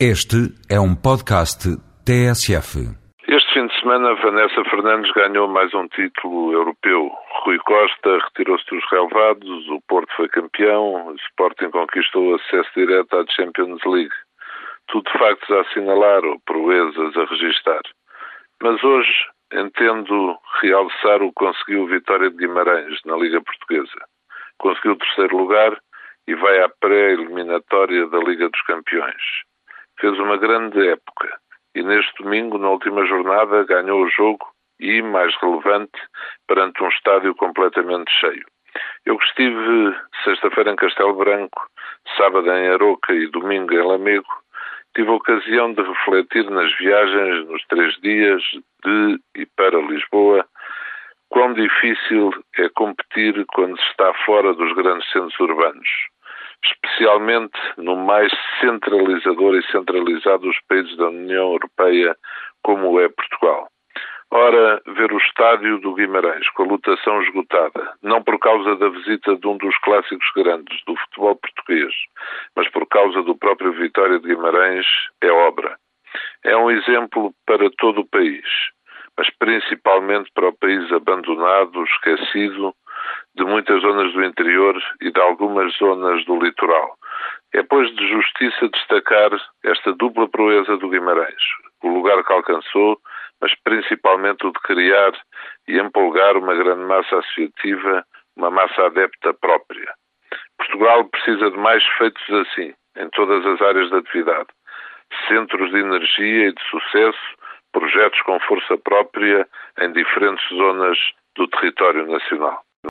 Este é um podcast TSF. Este fim de semana, Vanessa Fernandes ganhou mais um título europeu. Rui Costa retirou-se dos relevados, o Porto foi campeão, o Sporting conquistou acesso direto à Champions League. Tudo factos a assinalar ou proezas a registar. Mas hoje entendo realçar o que conseguiu Vitória de Guimarães na Liga Portuguesa. Conseguiu o terceiro lugar e vai à pré-eliminatória da Liga dos Campeões fez uma grande época. E neste domingo, na última jornada, ganhou o jogo e, mais relevante, perante um estádio completamente cheio. Eu que estive sexta-feira em Castelo Branco, sábado em Aroca e domingo em Lamego, tive a ocasião de refletir nas viagens nos três dias de e para Lisboa quão difícil é competir quando se está fora dos grandes centros urbanos especialmente no mais centralizador e centralizado dos países da União Europeia, como é Portugal. Ora, ver o estádio do Guimarães com a lotação esgotada, não por causa da visita de um dos clássicos grandes do futebol português, mas por causa do próprio Vitória de Guimarães, é obra. É um exemplo para todo o país, mas principalmente para o país abandonado, esquecido, de muitas zonas do interior e de algumas zonas do litoral. É, pois, de justiça destacar esta dupla proeza do Guimarães, o lugar que alcançou, mas principalmente o de criar e empolgar uma grande massa associativa, uma massa adepta própria. Portugal precisa de mais feitos assim, em todas as áreas da atividade. Centros de energia e de sucesso, projetos com força própria em diferentes zonas do território nacional.